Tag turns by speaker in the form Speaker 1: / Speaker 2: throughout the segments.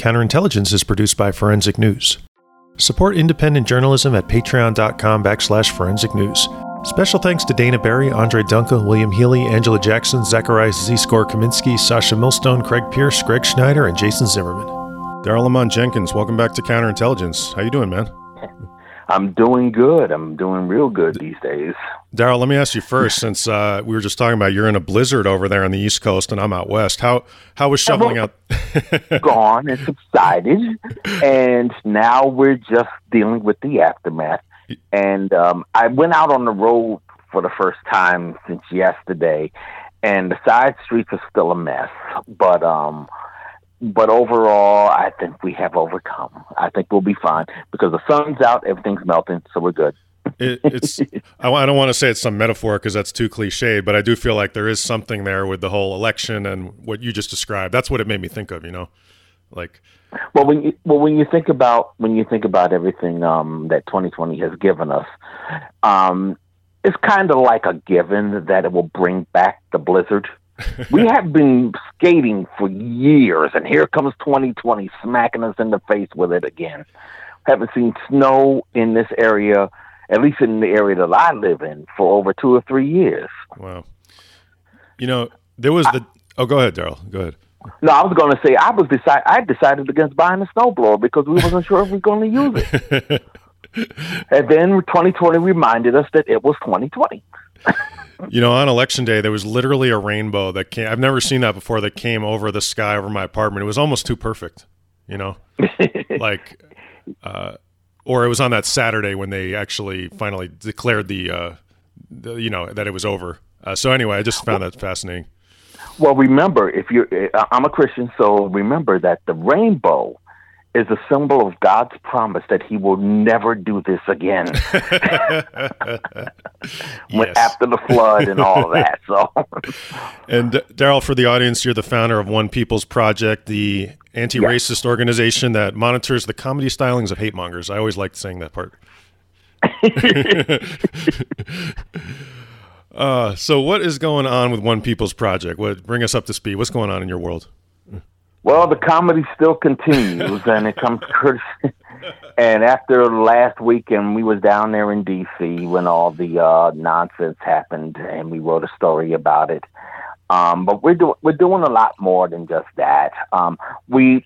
Speaker 1: Counterintelligence is produced by Forensic News. Support independent journalism at patreon.com backslash forensic news. Special thanks to Dana Barry, Andre Duncan, William Healy, Angela Jackson, Zacharias Z. Score Kaminsky, Sasha Millstone, Craig Pierce, Greg Schneider, and Jason Zimmerman. Daryl Lamont Jenkins, welcome back to Counterintelligence. How you doing, man?
Speaker 2: I'm doing good. I'm doing real good these days.
Speaker 1: Daryl, let me ask you first, since uh, we were just talking about you're in a blizzard over there on the East Coast and I'm out west. How how was shoveling out?
Speaker 2: gone and subsided, and now we're just dealing with the aftermath. And um, I went out on the road for the first time since yesterday, and the side streets are still a mess. But um, but overall, I think we have overcome. I think we'll be fine because the sun's out, everything's melting, so we're good.
Speaker 1: it, it's I, don't want to say it's some metaphor because that's too cliche, but I do feel like there is something there with the whole election and what you just described. That's what it made me think of, you know, like.
Speaker 2: Well, when you well when you think about when you think about everything um, that 2020 has given us, um, it's kind of like a given that it will bring back the blizzard we have been skating for years, and here comes 2020 smacking us in the face with it again. Haven't seen snow in this area, at least in the area that I live in, for over two or three years.
Speaker 1: Wow. You know, there was the. oh, go ahead, Daryl. Go ahead.
Speaker 2: No, I was going to say I was decide I decided against buying a snowblower because we wasn't sure if we were going to use it. and then 2020 reminded us that it was 2020.
Speaker 1: You know, on election day, there was literally a rainbow that came. I've never seen that before. That came over the sky over my apartment. It was almost too perfect. You know, like, uh, or it was on that Saturday when they actually finally declared the, uh, the you know, that it was over. Uh, so anyway, I just found that fascinating.
Speaker 2: Well, remember, if you're, I'm a Christian, so remember that the rainbow is a symbol of God's promise that He will never do this again. when, yes. After the flood and all of that. So,
Speaker 1: and Daryl, for the audience, you're the founder of One People's Project, the anti-racist yes. organization that monitors the comedy stylings of hate mongers. I always liked saying that part. uh, so, what is going on with One People's Project? What bring us up to speed? What's going on in your world?
Speaker 2: Well, the comedy still continues, and it comes courtesy. and after last weekend, we was down there in D.C. when all the uh, nonsense happened, and we wrote a story about it. Um, but we're doing we're doing a lot more than just that. Um, we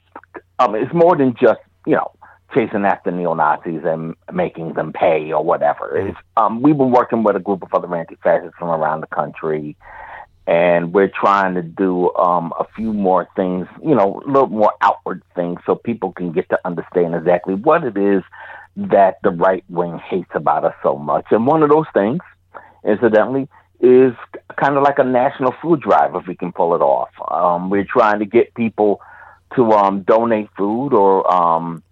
Speaker 2: um, it's more than just you know chasing after neo Nazis and making them pay or whatever. It's, um, we've been working with a group of other anti fascists from around the country and we're trying to do um, a few more things, you know, a little more outward things, so people can get to understand exactly what it is that the right wing hates about us so much. And one of those things, incidentally, is kind of like a national food drive if we can pull it off. Um, we're trying to get people to um, donate food or um,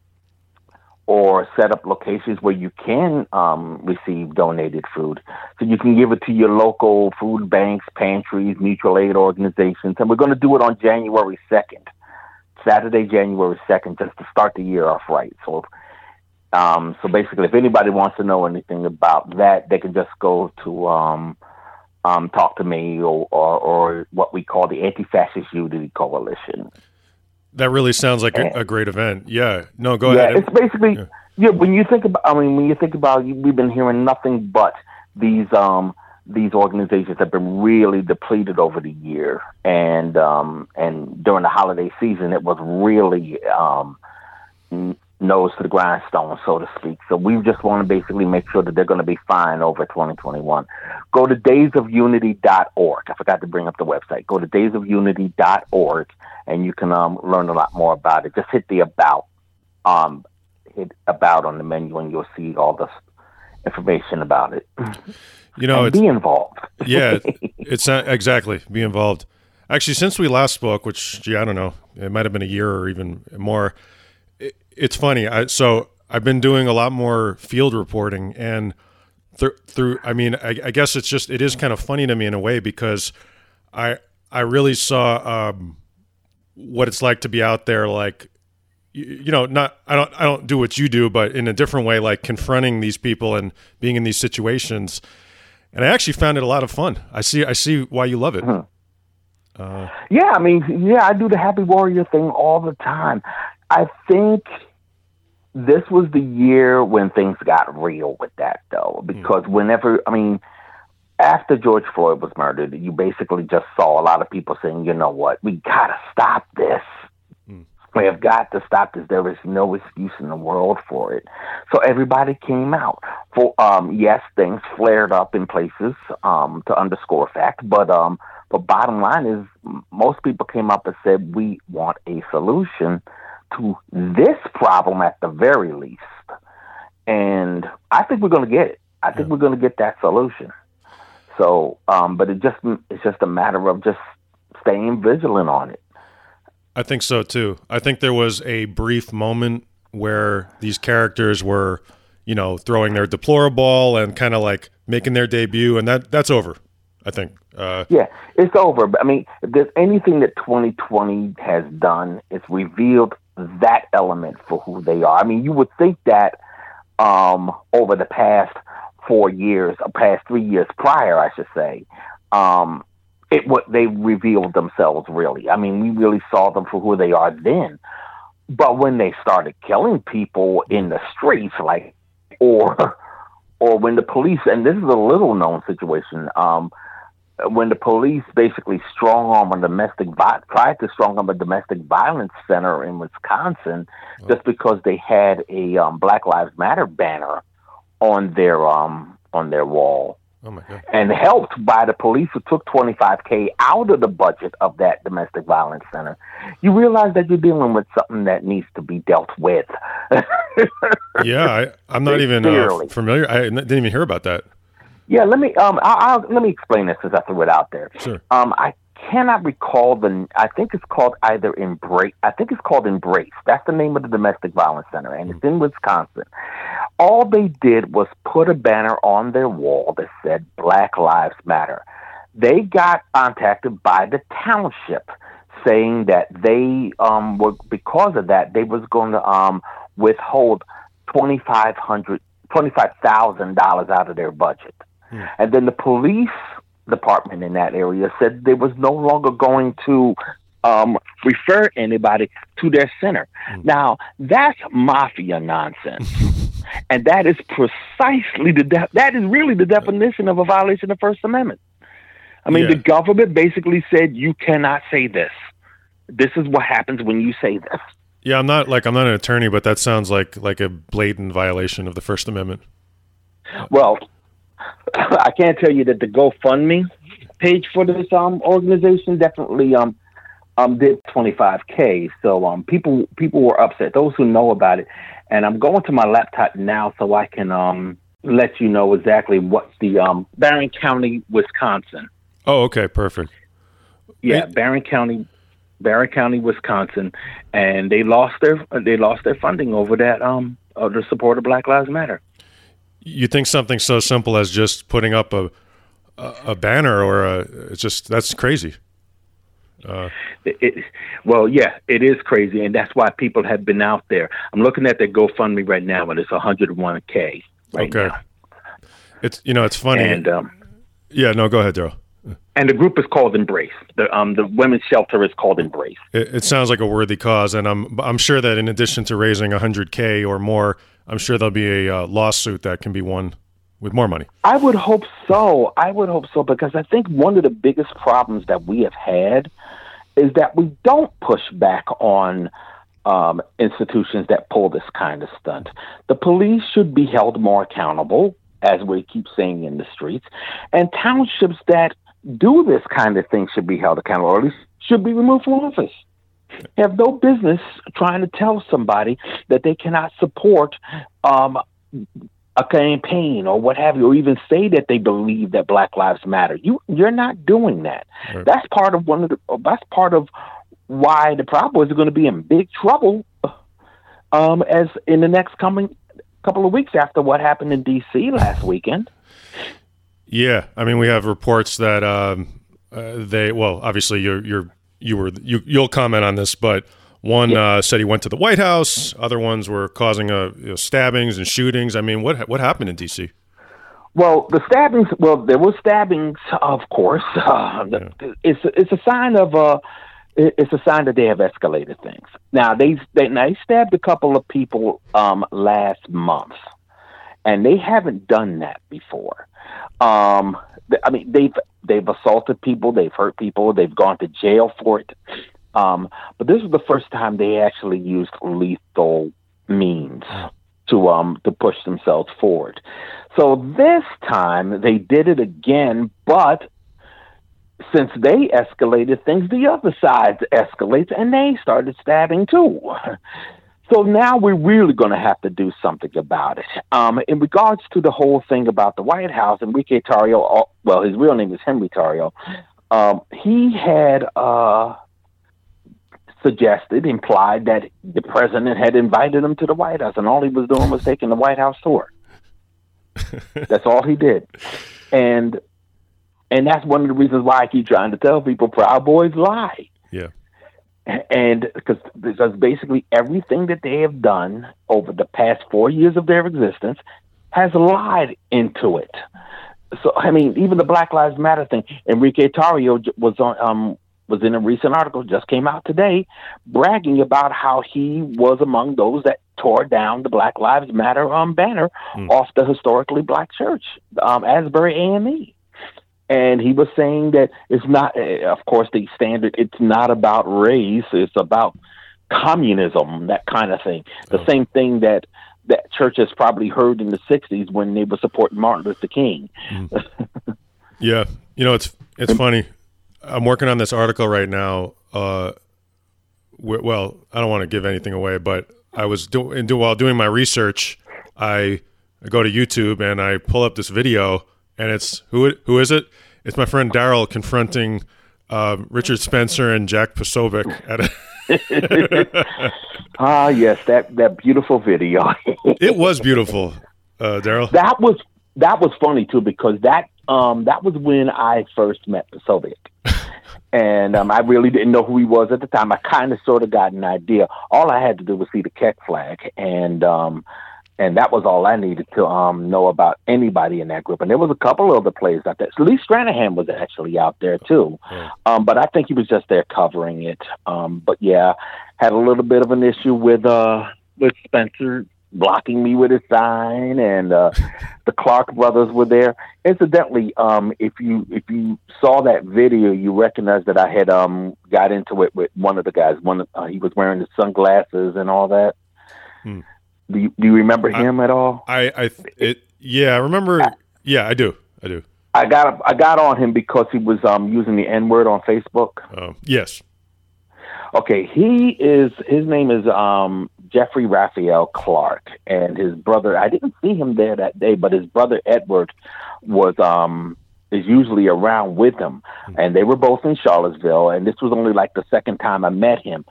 Speaker 2: or set up locations where you can um, receive donated food. So you can give it to your local food banks, pantries, mutual aid organizations. And we're going to do it on January 2nd, Saturday, January 2nd, just to start the year off right. So, um, so basically, if anybody wants to know anything about that, they can just go to um, um, talk to me or, or, or what we call the Anti-Fascist Unity Coalition.
Speaker 1: That really sounds like a, a, great event. Yeah. No, go
Speaker 2: yeah,
Speaker 1: ahead.
Speaker 2: It's basically yeah. yeah. When you think about, I mean, when you think about, we've been hearing nothing but these um these organizations have been really depleted over the year, and um and during the holiday season, it was really um nose to the grindstone, so to speak. So we just want to basically make sure that they're going to be fine over 2021. Go to daysofunity.org. I forgot to bring up the website. Go to daysofunity.org and you can um, learn a lot more about it. Just hit the about, um, hit about on the menu, and you'll see all the information about it.
Speaker 1: You know,
Speaker 2: be involved.
Speaker 1: yeah, it's not, exactly be involved. Actually, since we last spoke, which gee, I don't know, it might have been a year or even more. It, it's funny. I, so I've been doing a lot more field reporting, and th- through, I mean, I, I, guess it's just it is kind of funny to me in a way because I I really saw. Um, what it's like to be out there like you, you know not i don't i don't do what you do but in a different way like confronting these people and being in these situations and i actually found it a lot of fun i see i see why you love it
Speaker 2: uh, yeah i mean yeah i do the happy warrior thing all the time I think this was the year when things got real with that, though, because whenever I mean, after George Floyd was murdered, you basically just saw a lot of people saying, "You know what? We gotta stop this." We have got to stop this. There is no excuse in the world for it. So everybody came out. For um, yes, things flared up in places um, to underscore fact, but um, but bottom line is, most people came up and said we want a solution to this problem at the very least, and I think we're going to get it. I think we're going to get that solution. So, um, but it just it's just a matter of just staying vigilant on it.
Speaker 1: I think so too. I think there was a brief moment where these characters were, you know, throwing their deplorable and kind of like making their debut, and that that's over. I think. Uh,
Speaker 2: Yeah, it's over. But I mean, if there's anything that 2020 has done, it's revealed that element for who they are. I mean, you would think that um, over the past four years, or past three years prior, I should say, um, it what they revealed themselves really. I mean, we really saw them for who they are then. But when they started killing people in the streets, like, or or when the police, and this is a little known situation, um, when the police basically strong arm a domestic tried to strong arm a domestic violence center in Wisconsin just because they had a um, Black Lives Matter banner on their um on their wall
Speaker 1: oh my god.
Speaker 2: and helped by the police who took 25k out of the budget of that domestic violence center you realize that you're dealing with something that needs to be dealt with
Speaker 1: Yeah, I, I'm not even uh, familiar. I didn't even hear about that.
Speaker 2: Yeah, let me um, I, I'll, let me explain this because I threw it out there.
Speaker 1: Sure.
Speaker 2: Um, I cannot recall the. I think it's called either Embrace. I think it's called Embrace. That's the name of the domestic violence center, and it's in Wisconsin. All they did was put a banner on their wall that said "Black Lives Matter." They got contacted by the township saying that they um, were because of that they was going to um, withhold twenty five hundred twenty five thousand dollars out of their budget. And then the police department in that area said they was no longer going to um, refer anybody to their center. Now that's mafia nonsense, and that is precisely the de- that is really the definition of a violation of the First Amendment. I mean,
Speaker 1: Yeah.
Speaker 2: the government basically said you cannot say this. This is what happens when you say this.
Speaker 1: Yeah, I'm not like I'm not an attorney, but that sounds like like a blatant violation of the First Amendment.
Speaker 2: Well, I can't tell you that the GoFundMe page for this um organization definitely um um did 25k. So um people people were upset. Those who know about it, and I'm going to my laptop now so I can um let you know exactly what the um Barron County, Wisconsin.
Speaker 1: Oh, okay, perfect.
Speaker 2: Yeah,
Speaker 1: Wait.
Speaker 2: Barron County, Barron County, Wisconsin, and they lost their they lost their funding over that um of the support of Black Lives Matter.
Speaker 1: You think something so simple as just putting up a a, a banner or a it's just that's crazy.
Speaker 2: It, it, well, yeah, it is crazy, and that's why people have been out there. I'm looking at their GoFundMe right now, and it's 101k right
Speaker 1: Okay.
Speaker 2: now.
Speaker 1: It's you know it's funny.
Speaker 2: And um,
Speaker 1: yeah, no, go ahead, Daryl.
Speaker 2: and the group is called Embrace. The um the women's shelter is called Embrace.
Speaker 1: It, it sounds like a worthy cause, and I'm I'm sure that in addition to raising 100k or more, I'm sure there'll be a uh, lawsuit that can be won with more money.
Speaker 2: I would hope so. I would hope so because I think one of the biggest problems that we have had is that we don't push back on um, institutions that pull this kind of stunt. The police should be held more accountable, as we keep saying in the streets, and townships that do this kind of thing should be held accountable, or at least should be removed from office. Have no business trying to tell somebody that they cannot support um, a campaign or what have you, or even say that they believe that Black Lives Matter. You you're not doing that.
Speaker 1: Right.
Speaker 2: That's part of one of the. That's part of why the Proud Boys are going to be in big trouble, um, as in the next coming couple of weeks after what happened in D.C. last weekend.
Speaker 1: Yeah, I mean we have reports that um, uh, they well obviously you're you're you were you you'll comment on this, but one uh, said he went to the White House. Other ones were causing uh, you know, stabbings and shootings. I mean, what what happened in D.C.?
Speaker 2: Well, the stabbings. Well, there were stabbings, of course. Uh, It's it's a sign of uh, it's a sign that they have escalated things. Now they they, now they stabbed a couple of people um, last month, and they haven't done that before. Um, I mean, they've they've assaulted people, they've hurt people, they've gone to jail for it. Um, but this was the first time they actually used lethal means to um to push themselves forward. So this time they did it again, but since they escalated things, the other side escalates and they started stabbing too. So now we're really going to have to do something about it. Um, in regards to the whole thing about the White House, and Enrique Tarrio, uh, well, his real name is Henry Tarrio, um, he had uh, suggested, implied that the president had invited him to the White House, and all he was doing was taking the White House tour. that's all he did, and and that's one of the reasons why I keep trying to tell people Proud Boys lie.
Speaker 1: Yeah.
Speaker 2: And because because basically everything that they have done over the past four years of their existence has lied into it. So I mean, even the Black Lives Matter thing. Enrique Tarrio was on um was in a recent article just came out today, bragging about how he was among those that tore down the Black Lives Matter um banner mm. off the historically black church, um Asbury AME and he was saying that it's not eh, of course the standard it's not about race it's about communism that kind of thing the oh. same thing that that church has probably heard in the 60s when they were supporting martin luther king
Speaker 1: mm. yeah you know it's it's funny i'm working on this article right now uh well i don't want to give anything away but i was doing do, while doing my research i I go to youtube and i pull up this video and it's who who is it? It's my friend Daryl confronting uh, Richard Spencer and Jack Posobiec at
Speaker 2: a ah yes that that beautiful video.
Speaker 1: It was beautiful uh, daryl.
Speaker 2: That was that was funny too because that um that was when i first met Posobiec. And um, i really didn't know who he was at the time. I kind of sort of got an idea. All i had to do was see the Kek flag and um and that was all I needed to um, know about anybody in that group. And there was a couple of other players out there. So Lee Stranahan was actually out there too, um, but I think he was just there covering it. Um, but yeah, had a little bit of an issue with uh, with Spencer blocking me with his sign, and uh, the Clark brothers were there. Incidentally, um, if you if you saw that video, you recognize that I had um, got into it with one of the guys. One uh, he was wearing the sunglasses and all that. Hmm. Do you, do you remember him
Speaker 1: I,
Speaker 2: at all?
Speaker 1: I, I, it, yeah, I remember. I, yeah, I do. I do.
Speaker 2: I got I got on him because he was um, using the N word on Facebook.
Speaker 1: Uh, yes.
Speaker 2: Okay, he is. His name is um, Jeffrey Raphael Clark, and his brother. I didn't see him there that day, but his brother Edward was um, is usually around with him, hmm. and they were both in Charlottesville. And this was only like the second time I met him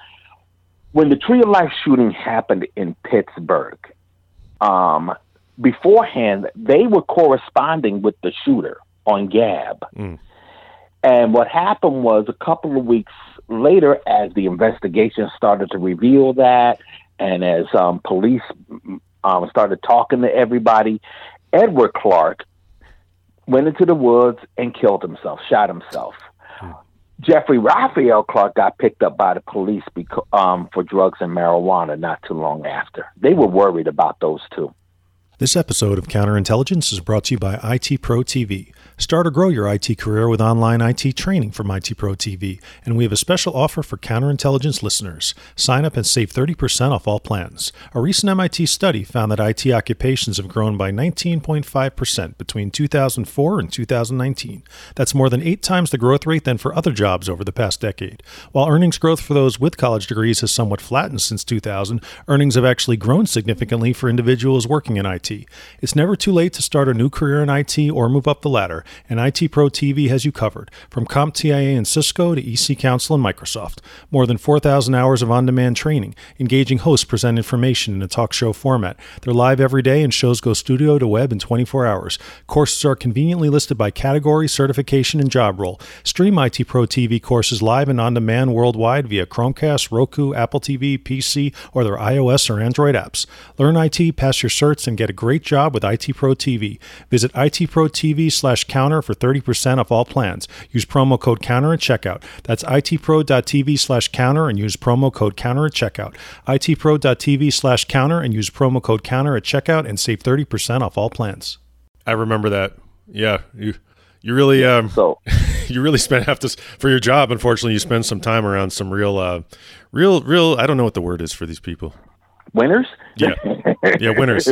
Speaker 2: when the Tree of Life shooting happened in Pittsburgh, um, beforehand they were corresponding with the shooter on Gab. Mm. And what happened was a couple of weeks later, as the investigation started to reveal that, and as um, police um, started talking to everybody, Edward Clark went into the woods and killed himself, shot himself. Jeffrey Raphael Clark got picked up by the police because, um, for drugs and marijuana not too long after. They were worried about those two.
Speaker 3: This episode of Counterintelligence is brought to you by IT Pro TV. Start or grow your IT career with online IT training from IT Pro TV, and we have a special offer for counterintelligence listeners. Sign up and save 30% off all plans. A recent MIT study found that IT occupations have grown by 19.5% between 2004 and 2019. That's more than eight times the growth rate than for other jobs over the past decade. While earnings growth for those with college degrees has somewhat flattened since 2000, earnings have actually grown significantly for individuals working in IT. It's never too late to start a new career in IT or move up the ladder and IT Pro TV has you covered. From CompTIA and Cisco to EC Council and Microsoft. More than 4,000 hours of on demand training. Engaging hosts present information in a talk show format. They're live every day, and shows go studio to web in 24 hours. Courses are conveniently listed by category, certification, and job role. Stream IT Pro TV courses live and on demand worldwide via Chromecast, Roku, Apple TV, PC, or their iOS or Android apps. Learn IT, pass your certs, and get a great job with IT Pro TV. Visit itprotv slash counter for 30% off all plans. Use promo code counter at checkout. That's itpro.tv slash counter and use promo code counter at checkout. itpro.tv slash counter and use promo code counter at checkout and save 30% off all plans.
Speaker 1: I remember that. Yeah, you you really um,
Speaker 2: So
Speaker 1: you really spent half this for your job. Unfortunately, you spend some time around some real, uh, real, real. I don't know what the word is for these people.
Speaker 2: winners.
Speaker 1: Yeah, yeah, winners.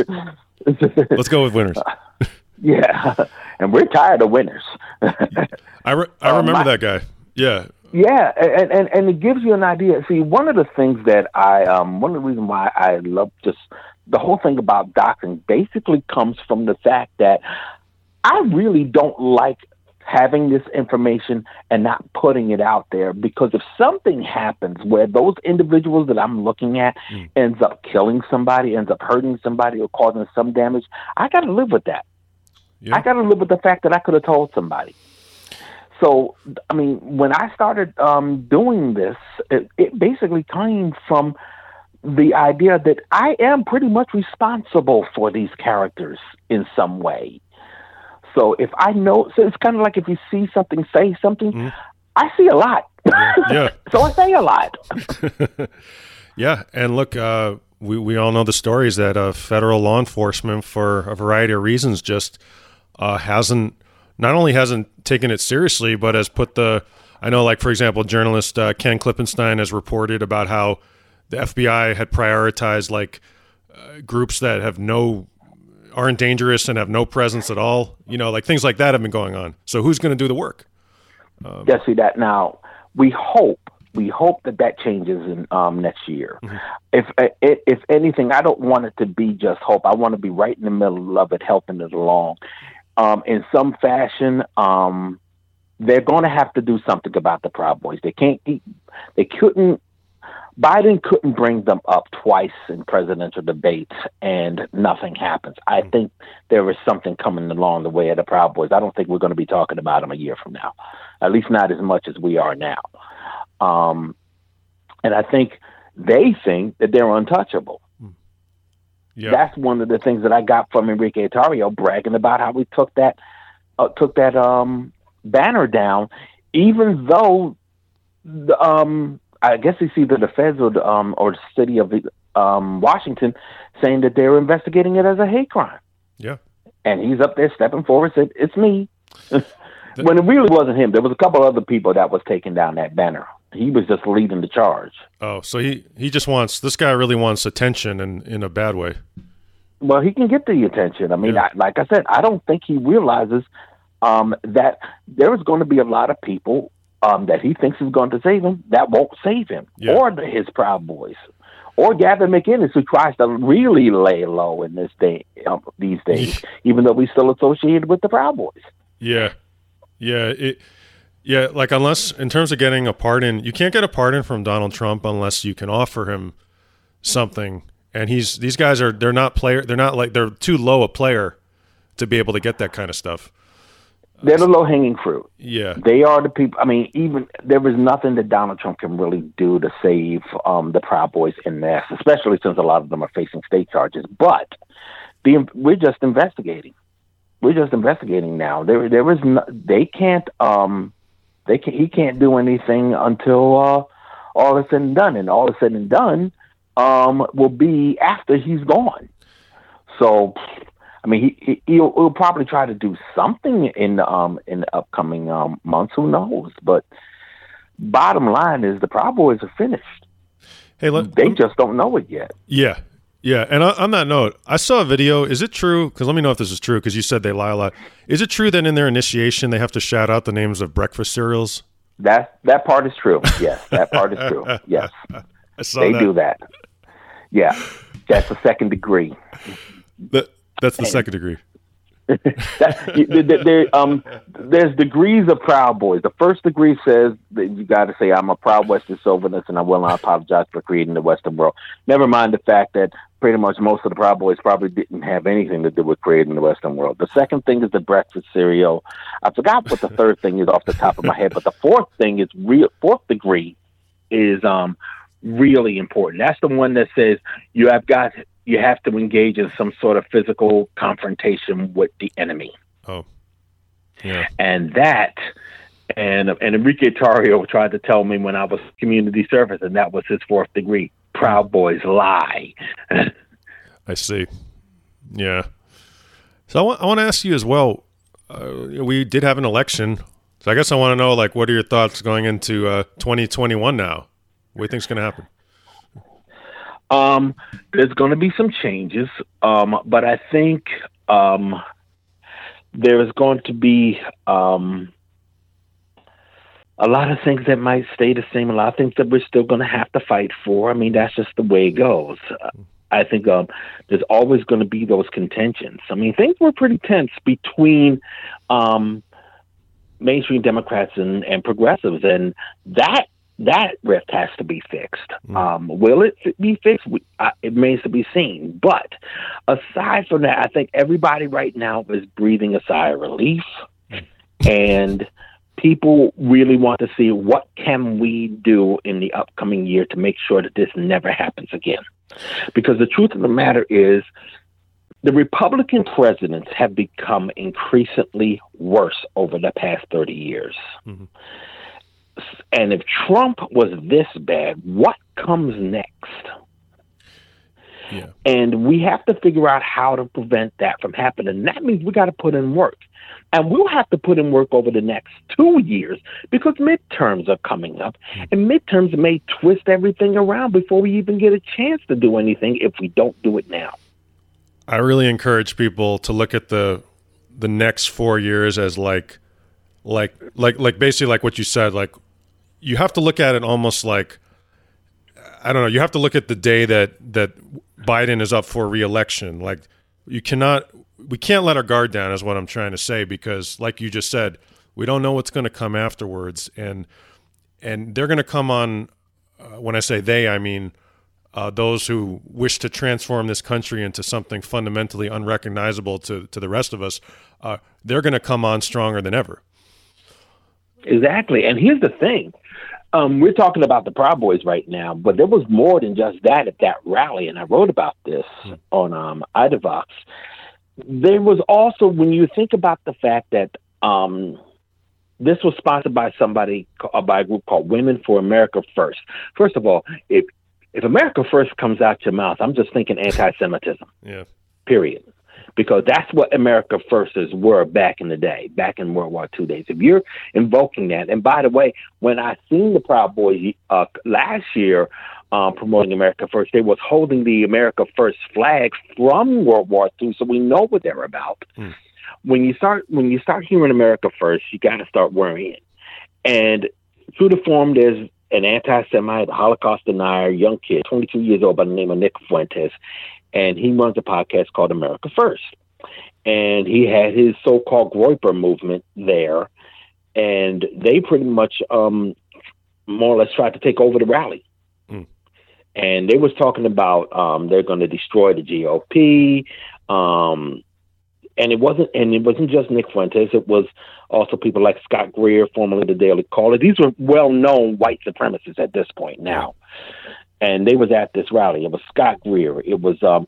Speaker 1: Let's go with winners.
Speaker 2: yeah, and we're tired of winners.
Speaker 1: I re- I
Speaker 2: Uh,
Speaker 1: remember
Speaker 2: my-
Speaker 1: that guy. Yeah,
Speaker 2: Yeah, and, and and it gives you an idea. See, one of the things that I um one of the reasons why I love just the whole thing about doxing basically comes from the fact that I really don't like having this information and not putting it out there because if something happens where those individuals that I'm looking at ends up killing somebody, ends up hurting somebody or causing some damage, I got to live with that.
Speaker 1: Yeah,
Speaker 2: I got to live with the fact that I could have told somebody. So, I mean, when I started um, doing this, it, it basically came from the idea that I am pretty much responsible for these characters in some way. So, if I know, so it's kind of like if you see something, say something.
Speaker 1: Mhm.
Speaker 2: I see a lot.
Speaker 1: yeah,
Speaker 2: so I say a lot.
Speaker 1: yeah. And look, uh, we we all know the stories that uh, federal law enforcement, for a variety of reasons, just uh, hasn't not only hasn't taken it seriously, but has put the. I know, like for example, journalist uh, Ken Klippenstein has reported about how the FBI had prioritized like uh, groups that have no aren't dangerous and have no presence at all. You know, like things like that have been going on. So who's going to do the work?
Speaker 2: Yeah, see that now. We hope we hope that that changes in um, next year. If if if anything, I don't want it to be just hope. I want to be right in the middle of it, helping it along. Um, in some fashion, um, they're going to have to do something about the Proud Boys. They can't keep. They couldn't. Biden couldn't bring them up twice in presidential debates and nothing happens. I think there is something coming along the way of the Proud Boys. I don't think we're going to be talking about them a year from now, at least not as much as we are now. Um, and I think they think that they're untouchable.
Speaker 1: Yeah,
Speaker 2: That's one of the things that I got from Enrique Tarrio bragging about how we took that uh, took that um, banner down, even though the, um, I guess it's either the feds or the, um, or the city of um, Washington saying that they're investigating it as a hate crime.
Speaker 1: yeah.
Speaker 2: And he's up there stepping forward, said, "It's me." when it really wasn't him. There was a couple other people that was taking down that banner. He was just leading the charge.
Speaker 1: Oh, so he he just wants this guy really wants attention and in a bad way.
Speaker 2: Well, he can get the attention. I mean,
Speaker 1: Yeah.
Speaker 2: I, like I said, I don't think he realizes um, that there is going to be a lot of people um, that he thinks is going to save him that won't save him,
Speaker 1: Yeah.
Speaker 2: or the, his Proud Boys, or Gavin McInnes, who tries to really lay low in this day um, these days, even though he's still associated with the Proud Boys.
Speaker 1: Yeah, yeah, it, yeah. Like unless in terms of getting a pardon, you can't get a pardon from Donald Trump unless you can offer him something. And he's these guys are they're not player they're not like they're too low a player to be able to get that kind of stuff.
Speaker 2: They're the low hanging fruit.
Speaker 1: Yeah,
Speaker 2: They are the people. I mean, even there was nothing that Donald Trump can really do to save um, the Proud Boys in this, especially since a lot of them are facing state charges. But the, we're just investigating. We're just investigating now. There, there is no, they can't. Um, they can, he can't do anything until uh, all is said and done, and all is said and done um, will be after he's gone. So, I mean, he, he he'll, he'll probably try to do something in the, um in the upcoming um months. Who knows? But bottom line is the Proud Boys are finished.
Speaker 1: hey, let,
Speaker 2: They just don't know it yet.
Speaker 1: yeah, yeah. And on, that note, I saw a video. Is it true? Because let me know if this is true. Because you said they lie a lot. Is it true that in their initiation they have to shout out the names of breakfast cereals?
Speaker 2: That that part is true. Yes, that part is true. Yes,
Speaker 1: I saw
Speaker 2: they
Speaker 1: that.
Speaker 2: do that. Yeah, that's the second degree.
Speaker 1: That- that's the second degree.
Speaker 2: that, there, um, there's degrees of Proud Boys. The first degree says that you got to say, I'm a proud Western chauvinist and I will not apologize for creating the Western world. Never mind the fact that pretty much most of the Proud Boys probably didn't have anything to do with creating the Western world. The second thing is the breakfast cereal. I forgot what the third thing is off the top of my head, but the fourth thing is real, fourth degree is um, really important. That's the one that says you have got you have to engage in some sort of physical confrontation with the enemy.
Speaker 1: Oh, Yeah.
Speaker 2: And that, and and Enrique Tarrio tried to tell me when I was community service, and that was his fourth degree. Proud Boys lie.
Speaker 1: I see. Yeah. So I want, I want to ask you as well. Uh, we did have an election, so I guess I want to know like what are your thoughts going into uh, 2021 now? What do you think's going to happen?
Speaker 2: Um, there's going to be some changes, um, but I think um, there's going to be um, a lot of things that might stay the same. A lot of things that we're still going to have to fight for. I mean, that's just the way it goes. I think um, there's always going to be those contentions. I mean, things were pretty tense between um, mainstream Democrats and, and progressives, and that that rift has to be fixed. Mm. Um, will it be fixed? Uh, it remains to be seen. But aside from that, I think everybody right now is breathing a sigh of relief, and people really want to see what can we do in the upcoming year to make sure that this never happens again. Because the truth of the matter is, the Republican presidents have become increasingly worse over the past 30 years. Mm-hmm. And if Trump was this bad, what comes next?
Speaker 1: Yeah.
Speaker 2: And we have to figure out how to prevent that from happening. That means we got to put in work. And we'll have to put in work over the next two years because midterms are coming up. Hmm. And midterms may twist everything around before we even get a chance to do anything if we don't do it now.
Speaker 1: I really encourage people to look at the the next four years as like like like like basically like what you said, like you have to look at it almost like I don't know. You have to look at the day that that Biden is up for reelection. Like you cannot, we can't let our guard down, is what I'm trying to say. Because, like you just said, we don't know what's going to come afterwards, and and they're going to come on. Uh, when I say they, I mean uh, those who wish to transform this country into something fundamentally unrecognizable to to the rest of us. Uh, they're going to come on stronger than ever.
Speaker 2: Exactly, and here's the thing um, we're talking about the Proud Boys right now, but there was more than just that at that rally, and I wrote about this hmm. on um, IDAVOX. There was also, when you think about the fact that um, this was sponsored by somebody, uh, by a group called Women for America First. First of all, if if America First comes out your mouth, I'm just thinking anti-Semitism.
Speaker 1: Yeah.
Speaker 2: Period because that's what America Firsters were back in the day, back in World War II days. If you're invoking that, and by the way, when I seen the Proud Boys uh, last year uh, promoting America First, they was holding the America First flag from World War II, so we know what they're about. Mm. When you start when you start hearing America First, you got to start worrying. And through the forum, there's an anti-Semite, Holocaust denier, young kid, 22 years old by the name of Nick Fuentes, and he runs a podcast called America First. And he had his so-called Groyper movement there, and they pretty much um, more or less tried to take over the rally. Mm. And they was talking about um, they're going to destroy the GOP. Um, and it wasn't and it wasn't just Nick Fuentes. It was also people like Scott Greer, formerly the Daily Caller. These were well-known white supremacists at this point now and they was at this rally. It was Scott Greer. It was um,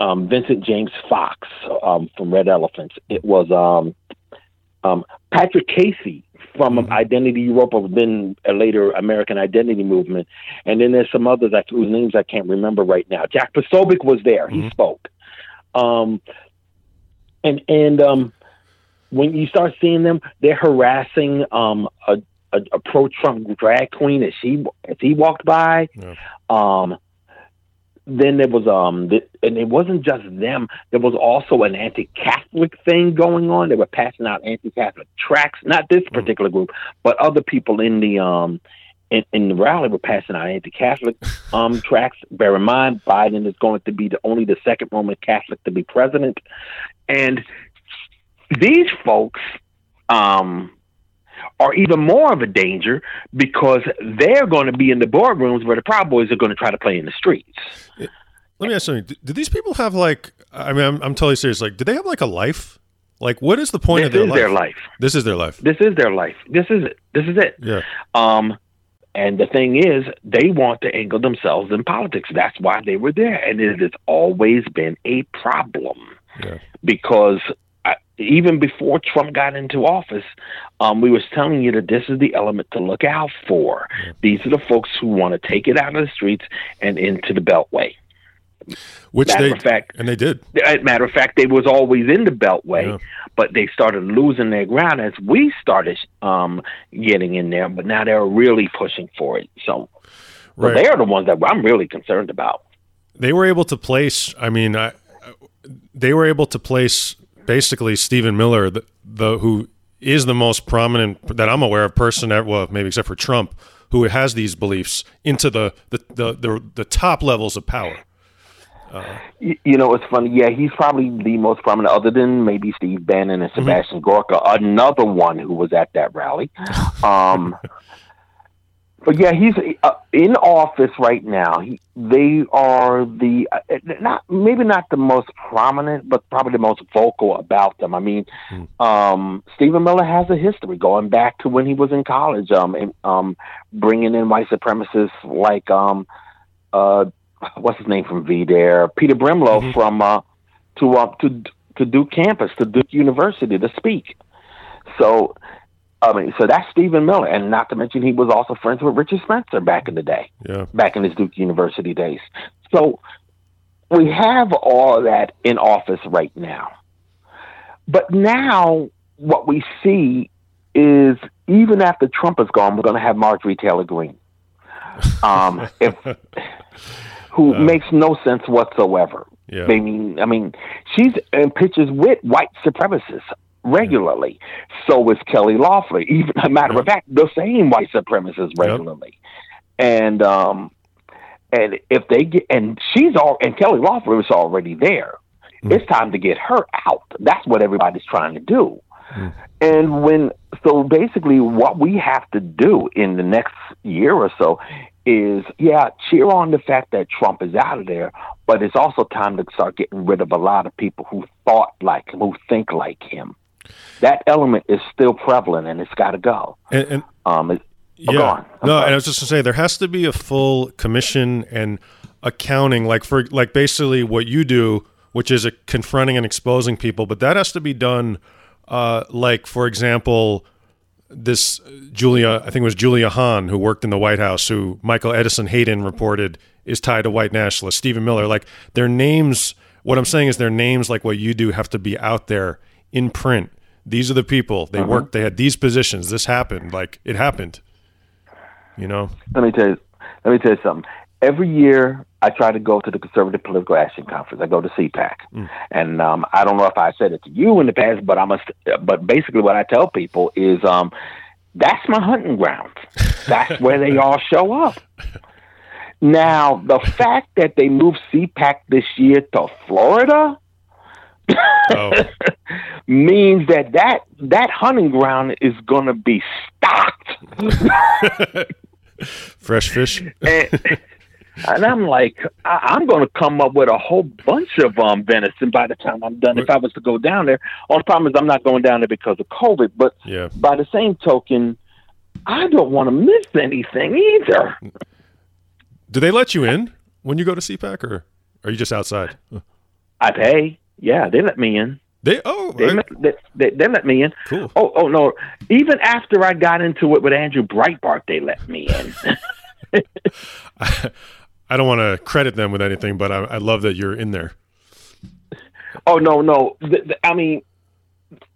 Speaker 2: um, Vincent James Foxx um, from Red Elephants. It was um, um, Patrick Casey from mm-hmm. Identity Evropa, of then a later American Identity Movement, and then there's some others I, whose names I can't remember right now. Jack Posobiec was there. Mm-hmm. He spoke. Um, and and um, when you start seeing them, they're harassing um, a, a, a pro Trump drag queen as she as he walked by. Yeah. Um, then there was um, the, and it wasn't just them. There was also an anti-Catholic thing going on. They were passing out anti-Catholic tracts. Not this mm. particular group, but other people in the um, in, in the rally were passing out anti-Catholic um tracts. Bear in mind, Biden is going to be the only the second Roman Catholic to be president, and these folks um are even more of a danger because they're going to be in the boardrooms where the Proud Boys are going to try to play in the streets.
Speaker 1: Let me ask something. Do these people have like? I mean, I'm, I'm totally serious. Like, do they have like a life? Like, what is the point
Speaker 2: this
Speaker 1: of their
Speaker 2: is
Speaker 1: life?
Speaker 2: their life?
Speaker 1: This is their life.
Speaker 2: This is their life. This is it. This is it.
Speaker 1: Yeah.
Speaker 2: Um, and the thing is, they want to angle themselves in politics. That's why they were there, and it has always been a problem.
Speaker 1: Yeah.
Speaker 2: Because
Speaker 4: even before Trump got into office, um, we was telling you that this is the element to look out for. These are the folks who want to take it out of the streets and into the Beltway.
Speaker 1: Which matter they of fact, and they did.
Speaker 4: Matter of fact, they was always in the Beltway, yeah. but they started losing their ground as we started um, getting in there. But now they're really pushing for it. So, right. so they are the ones that I'm really concerned about.
Speaker 1: They were able to place. I mean, I, they were able to place basically Stephen Miller, the, the who is the most prominent that I'm aware of person, well, maybe except for Trump, who has these beliefs into the the the, the, the top levels of power.
Speaker 2: Uh, you, you, know, it's funny. Yeah, he's probably the most prominent, other than maybe Steve Bannon and mm-hmm. Sebastian mm-hmm. Gorka, another one who was at that rally. Um, but yeah, he's uh, in office right now. He, they are the uh, not maybe not the most prominent, but probably the most vocal about them. I mean, mm. um, Stephen Miller has a history going back to when he was in college, um, and, um, bringing in white supremacists like um, uh, what's his name from VDare, Peter Brimelow mm-hmm. from uh, to uh, to to Duke campus, to Duke University to speak. So I mean, so that's Stephen Miller, and not to mention he was also friends with Richard Spencer back in the day,
Speaker 1: yeah.
Speaker 2: back in his Duke University days. So we have all that in office right now. But now what we see is even after Trump is gone, we're going to have Marjorie Taylor Greene, um, if, who uh, makes no sense whatsoever.
Speaker 1: Yeah.
Speaker 2: I mean, I mean, she's in pictures with white supremacists regularly. So is Kelly Loeffler. Even a matter yep. of fact, the same white supremacists regularly. Yep. And um and if they get and she's all and Kelly Loeffler is already there. Mm. It's time to get her out. That's what everybody's trying to do. Mm. And when so basically what we have to do in the next year or so is yeah, cheer on the fact that Trump is out of there, but it's also time to start getting rid of a lot of people who thought like him, who think like him that element is still prevalent and it's got to go.
Speaker 1: And, and um, it, yeah, no, and I was just to say there has to be a full commission and accounting, like for like basically what you do, which is a confronting and exposing people, but that has to be done. Uh, like for example, this Julia, I think it was Julia Hahn, who worked in the White House, who Michael Edison Hayden reported is tied to white nationalists. Stephen Miller, like their names. What I'm saying is their names, like what you do, have to be out there in print. These are the people. They uh-huh. worked. They had these positions. This happened. Like it happened. You know.
Speaker 2: Let me tell you. Let me tell you something. Every year, I try to go to the Conservative Political Action Conference. I go to CPAC, mm. and um, I don't know if I said it to you in the past, but I must. But basically, what I tell people is, um, that's my hunting ground. That's where they all show up. Now, the fact that they moved CPAC this year to Florida, oh. means that that that hunting ground is going to be stocked.
Speaker 1: Fresh fish.
Speaker 2: and, and I'm like, I, am going to come up with a whole bunch of um, venison by the time I'm done. If I was to go down there, all the problem is I'm not going down there because of COVID. But
Speaker 1: yeah.
Speaker 2: by the same token, I don't want to miss anything either.
Speaker 1: Do they let you in when you go to CPAC, or are you just outside?
Speaker 2: I pay. Yeah, they let me in.
Speaker 1: They oh
Speaker 2: they, let, they, they, they, let me in.
Speaker 1: Cool.
Speaker 2: Oh oh no! Even after I got into it with Andrew Breitbart, they let me in.
Speaker 1: I, I don't want to credit them with anything, but I, I, love that you're in there.
Speaker 2: Oh no no! The, the, I mean,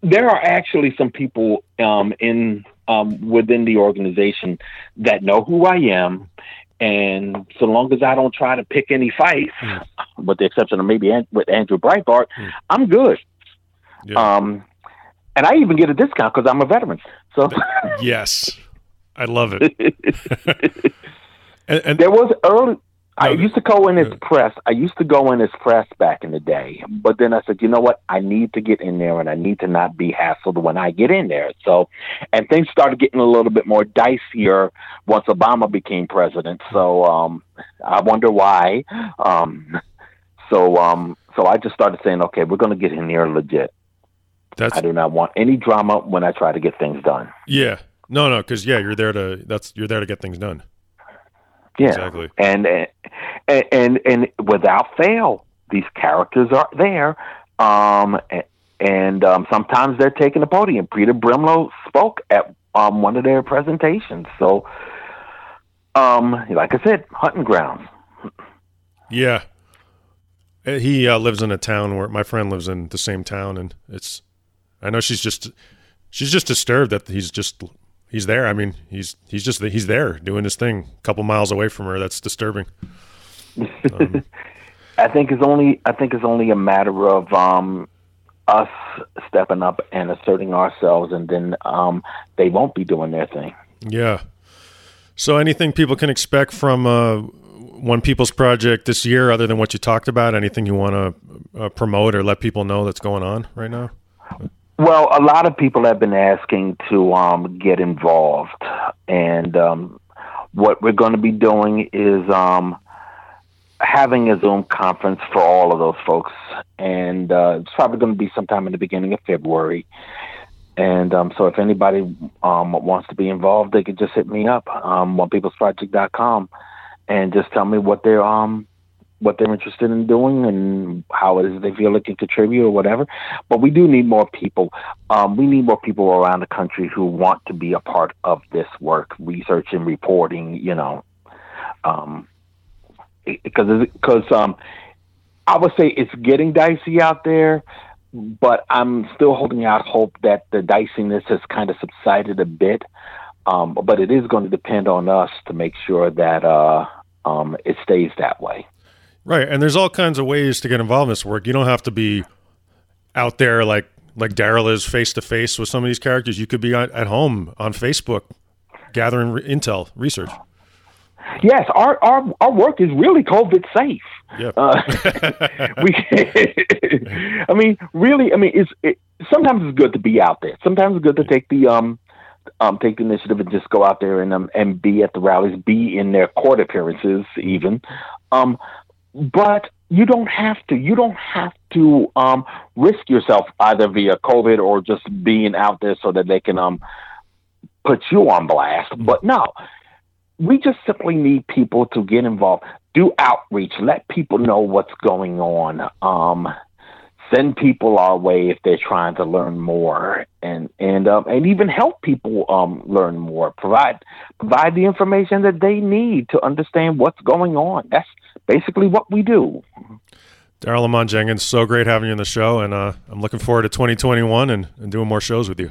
Speaker 2: there are actually some people um, in um, within the organization that know who I am and so long as I don't try to pick any fights, mm. with the exception of maybe with Andrew Breitbart, mm. I'm good. Yeah. Um, and I even get a discount because I'm a veteran. So
Speaker 1: yes, I love it.
Speaker 2: and, and, there was early. I used to go in his press. I used to go in his press back in the day, but then I said, you know what? I need to get in there, and I need to not be hassled when I get in there. So, and things started getting a little bit more dicier once Obama became president. So, um, I wonder why. Um, so, um, so I just started saying, okay, we're going to get in here legit. That's, I do not want any drama when I try to get things done.
Speaker 1: Yeah, no, no, because yeah, you're there to that's you're there to get things done.
Speaker 2: Yeah,
Speaker 1: exactly.
Speaker 2: And and and, and without fail, these characters are there. Um, and, um, sometimes they're taking the podium. Peter Brimelow spoke at um, one of their presentations. So, um, like I said, hunting grounds.
Speaker 1: Yeah, uh, he uh, lives in a town where my friend lives in the same town, and it's. I know she's just, she's just disturbed that he's just he's there. I mean, he's he's just he's there doing his thing, a couple miles away from her. That's disturbing.
Speaker 2: Um, I think it's only I think it's only a matter of um, us stepping up and asserting ourselves, and then um, they won't be doing their thing.
Speaker 1: Yeah. So, anything people can expect from uh, One People's Project this year, other than what you talked about? Anything you want to uh, promote or let people know that's going on right now?
Speaker 2: Well, a lot of people have been asking to um, get involved, and um, what we're going to be doing is um, having a Zoom conference for all of those folks, and uh, it's probably going to be sometime in the beginning of February. And um, so, if anybody um, wants to be involved, they can just hit me up, um, onepeoplesproject.com, and just tell me what they're um, what they're interested in doing and how it is they feel they can contribute or whatever. But we do need more people. Um, we need more people around the country who want to be a part of this work, research and reporting. You know, um, because because um, I would say it's getting dicey out there, but I'm still holding out hope that the diciness has kind of subsided a bit. Um, but it is going to depend on us to make sure that uh, um, it stays that way.
Speaker 1: Right, and there's all kinds of ways to get involved in this work. You don't have to be out there like like Daryl is face to face with some of these characters. You could be at home on Facebook gathering re- intel, research.
Speaker 2: Yes, our our our work is really COVID safe.
Speaker 1: Yeah.
Speaker 2: Uh, we, I mean, really, I mean, it's it, sometimes it's good to be out there. Sometimes it's good to take the um um take the initiative and just go out there and um and be at the rallies, be in their court appearances, even. Um, but you don't have to. You don't have to um risk yourself either via COVID or just being out there so that they can um put you on blast. But no, we just simply need people to get involved, do outreach, let people know what's going on. Um, send people our way if they're trying to learn more, and and um, and even help people um, learn more. Provide provide the information that they need to understand what's going on. That's basically what we do.
Speaker 1: Daryl Lamont Jenkins, so great having you on the show, and uh, I'm looking forward to 2021 and, and doing more shows with you.